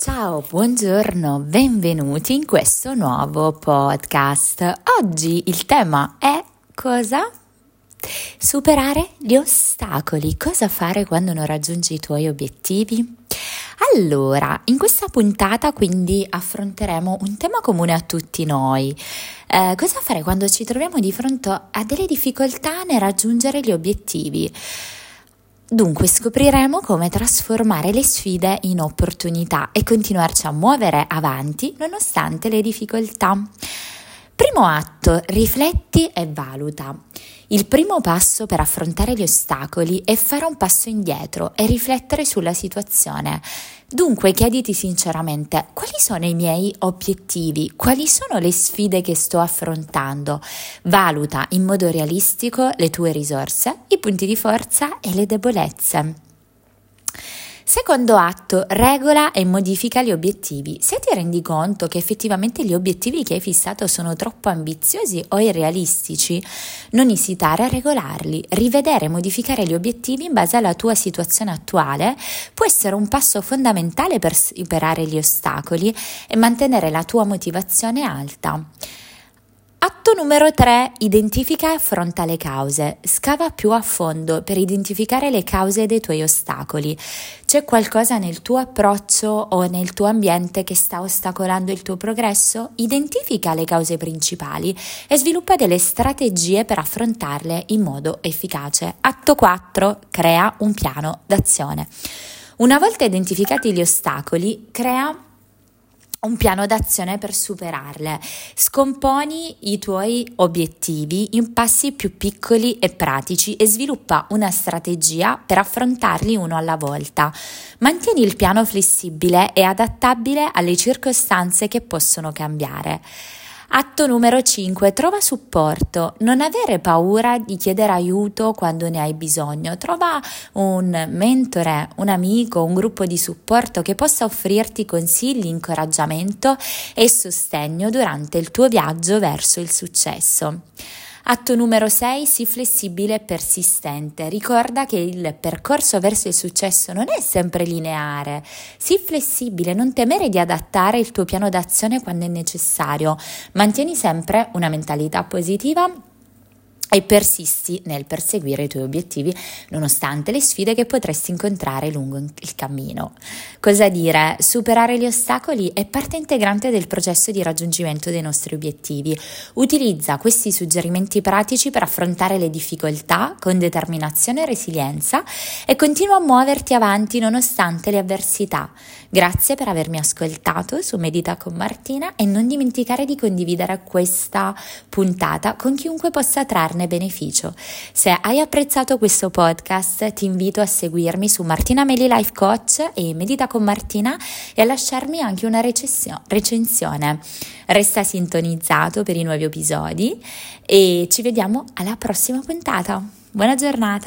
Ciao, buongiorno, benvenuti in questo nuovo podcast. Oggi il tema è cosa? Superare gli ostacoli. Cosa fare quando non raggiungi i tuoi obiettivi? Allora, in questa puntata quindi affronteremo un tema comune a tutti noi. Eh, cosa fare quando ci troviamo di fronte a delle difficoltà nel raggiungere gli obiettivi? Dunque scopriremo come trasformare le sfide in opportunità e continuarci a muovere avanti nonostante le difficoltà. Primo atto, rifletti e valuta. Il primo passo per affrontare gli ostacoli è fare un passo indietro e riflettere sulla situazione. Dunque chiediti sinceramente quali sono i miei obiettivi, quali sono le sfide che sto affrontando. Valuta in modo realistico le tue risorse, i punti di forza e le debolezze. Secondo atto, regola e modifica gli obiettivi. Se ti rendi conto che effettivamente gli obiettivi che hai fissato sono troppo ambiziosi o irrealistici, non esitare a regolarli. Rivedere e modificare gli obiettivi in base alla tua situazione attuale può essere un passo fondamentale per superare gli ostacoli e mantenere la tua motivazione alta. Atto numero 3. Identifica e affronta le cause. Scava più a fondo per identificare le cause dei tuoi ostacoli. C'è qualcosa nel tuo approccio o nel tuo ambiente che sta ostacolando il tuo progresso? Identifica le cause principali e sviluppa delle strategie per affrontarle in modo efficace. Atto 4. Crea un piano d'azione. Una volta identificati gli ostacoli, crea un piano d'azione per superarle. Scomponi i tuoi obiettivi in passi più piccoli e pratici e sviluppa una strategia per affrontarli uno alla volta. Mantieni il piano flessibile e adattabile alle circostanze che possono cambiare. Atto numero 5. Trova supporto. Non avere paura di chiedere aiuto quando ne hai bisogno. Trova un mentore, un amico, un gruppo di supporto che possa offrirti consigli, incoraggiamento e sostegno durante il tuo viaggio verso il successo. Atto numero 6, sii flessibile e persistente. Ricorda che il percorso verso il successo non è sempre lineare. Sii flessibile, non temere di adattare il tuo piano d'azione quando è necessario. Mantieni sempre una mentalità positiva e persisti nel perseguire i tuoi obiettivi nonostante le sfide che potresti incontrare lungo il cammino. Cosa dire? Superare gli ostacoli è parte integrante del processo di raggiungimento dei nostri obiettivi. Utilizza questi suggerimenti pratici per affrontare le difficoltà con determinazione e resilienza e continua a muoverti avanti nonostante le avversità. Grazie per avermi ascoltato su Medita con Martina e non dimenticare di condividere questa puntata con chiunque possa trarne trarne beneficio. Se hai apprezzato questo podcast, ti invito a seguirmi su Martina Meli Life Coach e Medita con Martina e a lasciarmi anche una recensione. Resta sintonizzato per i nuovi episodi e ci vediamo alla prossima puntata. Buona giornata!